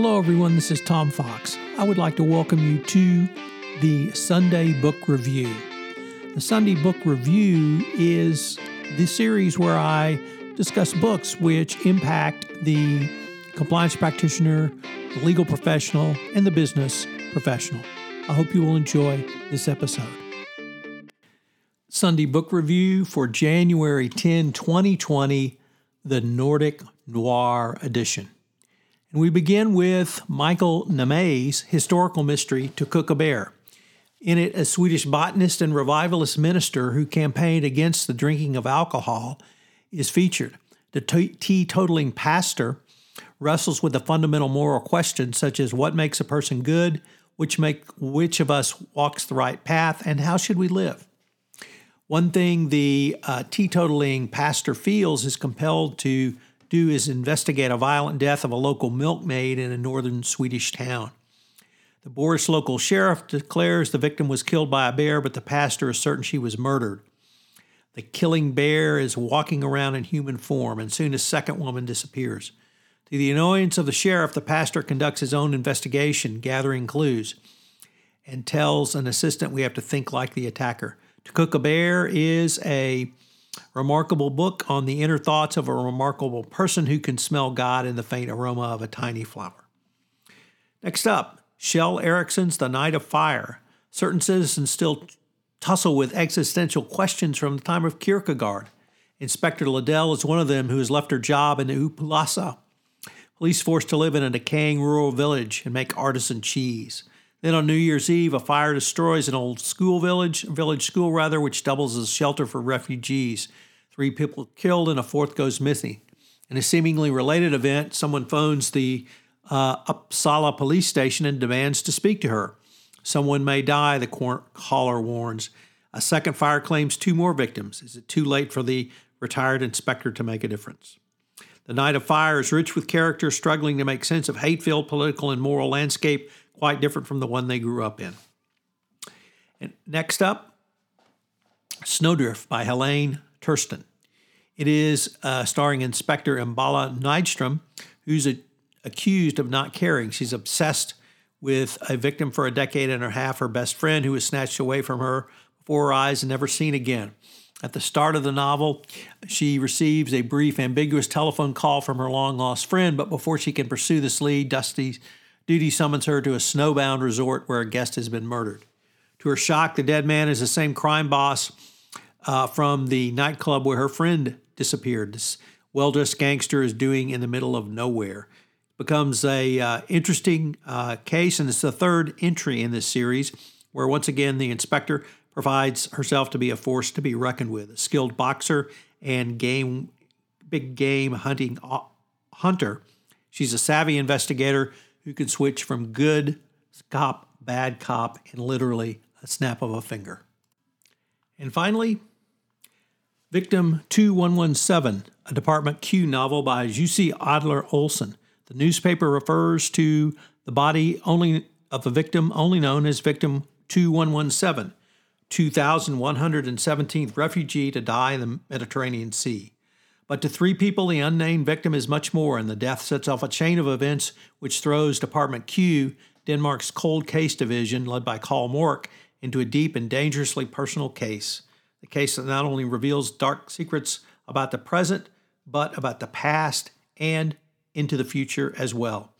Hello, everyone. This is Tom Fox. I would like to welcome you to the Sunday Book Review. The Sunday Book Review is the series where I discuss books which impact the compliance practitioner, the legal professional, and the business professional. I hope you will enjoy this episode. Sunday Book Review for January 10, 2020, the Nordic Noir Edition. And we begin with Mikael Niemi's historical mystery To Cook a Bear. In it, a Swedish botanist and revivalist minister who campaigned against the drinking of alcohol is featured. The teetotaling pastor wrestles with the fundamental moral questions such as what makes a person good, which make which of us walks the right path, and how should we live. One thing the uh, teetotaling pastor feels is compelled to do is investigate a violent death of a local milkmaid in a northern Swedish town. The Boris local sheriff declares the victim was killed by a bear, but the pastor is certain she was murdered. The killing bear is walking around in human form, and soon a second woman disappears. To the annoyance of the sheriff, the pastor conducts his own investigation, gathering clues, and tells an assistant we have to think like the attacker. To Cook a Bear is a remarkable book on the inner thoughts of a remarkable person who can smell God in the faint aroma of a tiny flower. Next up, Kjell Eriksson's The Night of Fire. Certain citizens still tussle with existential questions from the time of Kierkegaard. Inspector Lindell is one of them who has left her job in Uppsala. Police forced to live in a decaying rural village and make artisan cheese. Then on New Year's Eve, a fire destroys an old school village, village school rather, which doubles as a shelter for refugees. Three people killed and a fourth goes missing. In a seemingly related event, someone phones the uh, Uppsala police station and demands to speak to her. Someone may die, the caller warns. A second fire claims two more victims. Is it too late for the retired inspector to make a difference? The Night of Fire is rich with characters struggling to make sense of hate filled political and moral landscape quite different from the one they grew up in. And next up, Snowdrift by Helene Tursten. It is uh, starring Inspector Embla Nyström, who's a, accused of not caring. She's obsessed with a victim for a decade and a half, her best friend, who was snatched away from her before her eyes and never seen again. At the start of the novel, she receives a brief, ambiguous telephone call from her long lost friend, but before she can pursue this lead, Dusty Duty summons her to a snowbound resort where a guest has been murdered. To her shock, the dead man is the same crime boss uh, from the nightclub where her friend disappeared. This well dressed gangster is doing in the middle of nowhere. It becomes a uh, interesting uh, case, and it's the third entry in this series, where once again the inspector provides herself to be a force to be reckoned with. A skilled boxer and game, big game hunting uh, hunter. She's a savvy investigator who can switch from good cop, bad cop in literally a snap of a finger. And finally, Victim 2117, a Department Q novel by Jussi Adler Olsen. The newspaper refers to the body only of a victim only known as Victim 2117, 2,117th refugee to die in the Mediterranean Sea. But to three people, the unnamed victim is much more, and the death sets off a chain of events which throws Department Q, Denmark's cold case division, led by Carl Mørck, into a deep and dangerously personal case. The case that not only reveals dark secrets about the present, but about the past and into the future as well.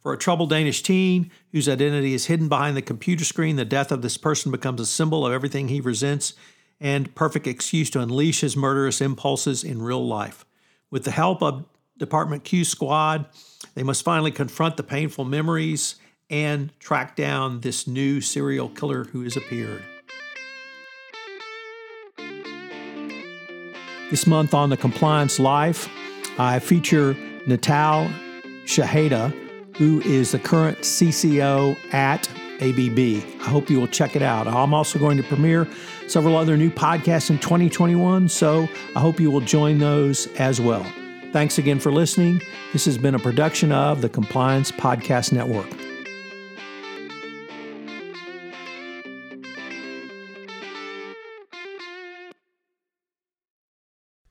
For a troubled Danish teen whose identity is hidden behind the computer screen, the death of this person becomes a symbol of everything he resents and perfect excuse to unleash his murderous impulses in real life. With the help of Department Q Squad, they must finally confront the painful memories and track down this new serial killer who has appeared. This month on the Compliance Life, I feature Natal Shaheda, who is the current CCO at ABB. I hope you will check it out. I'm also going to premiere several other new podcasts in 2021, so I hope you will join those as well. Thanks again for listening. This has been a production of the Compliance Podcast Network.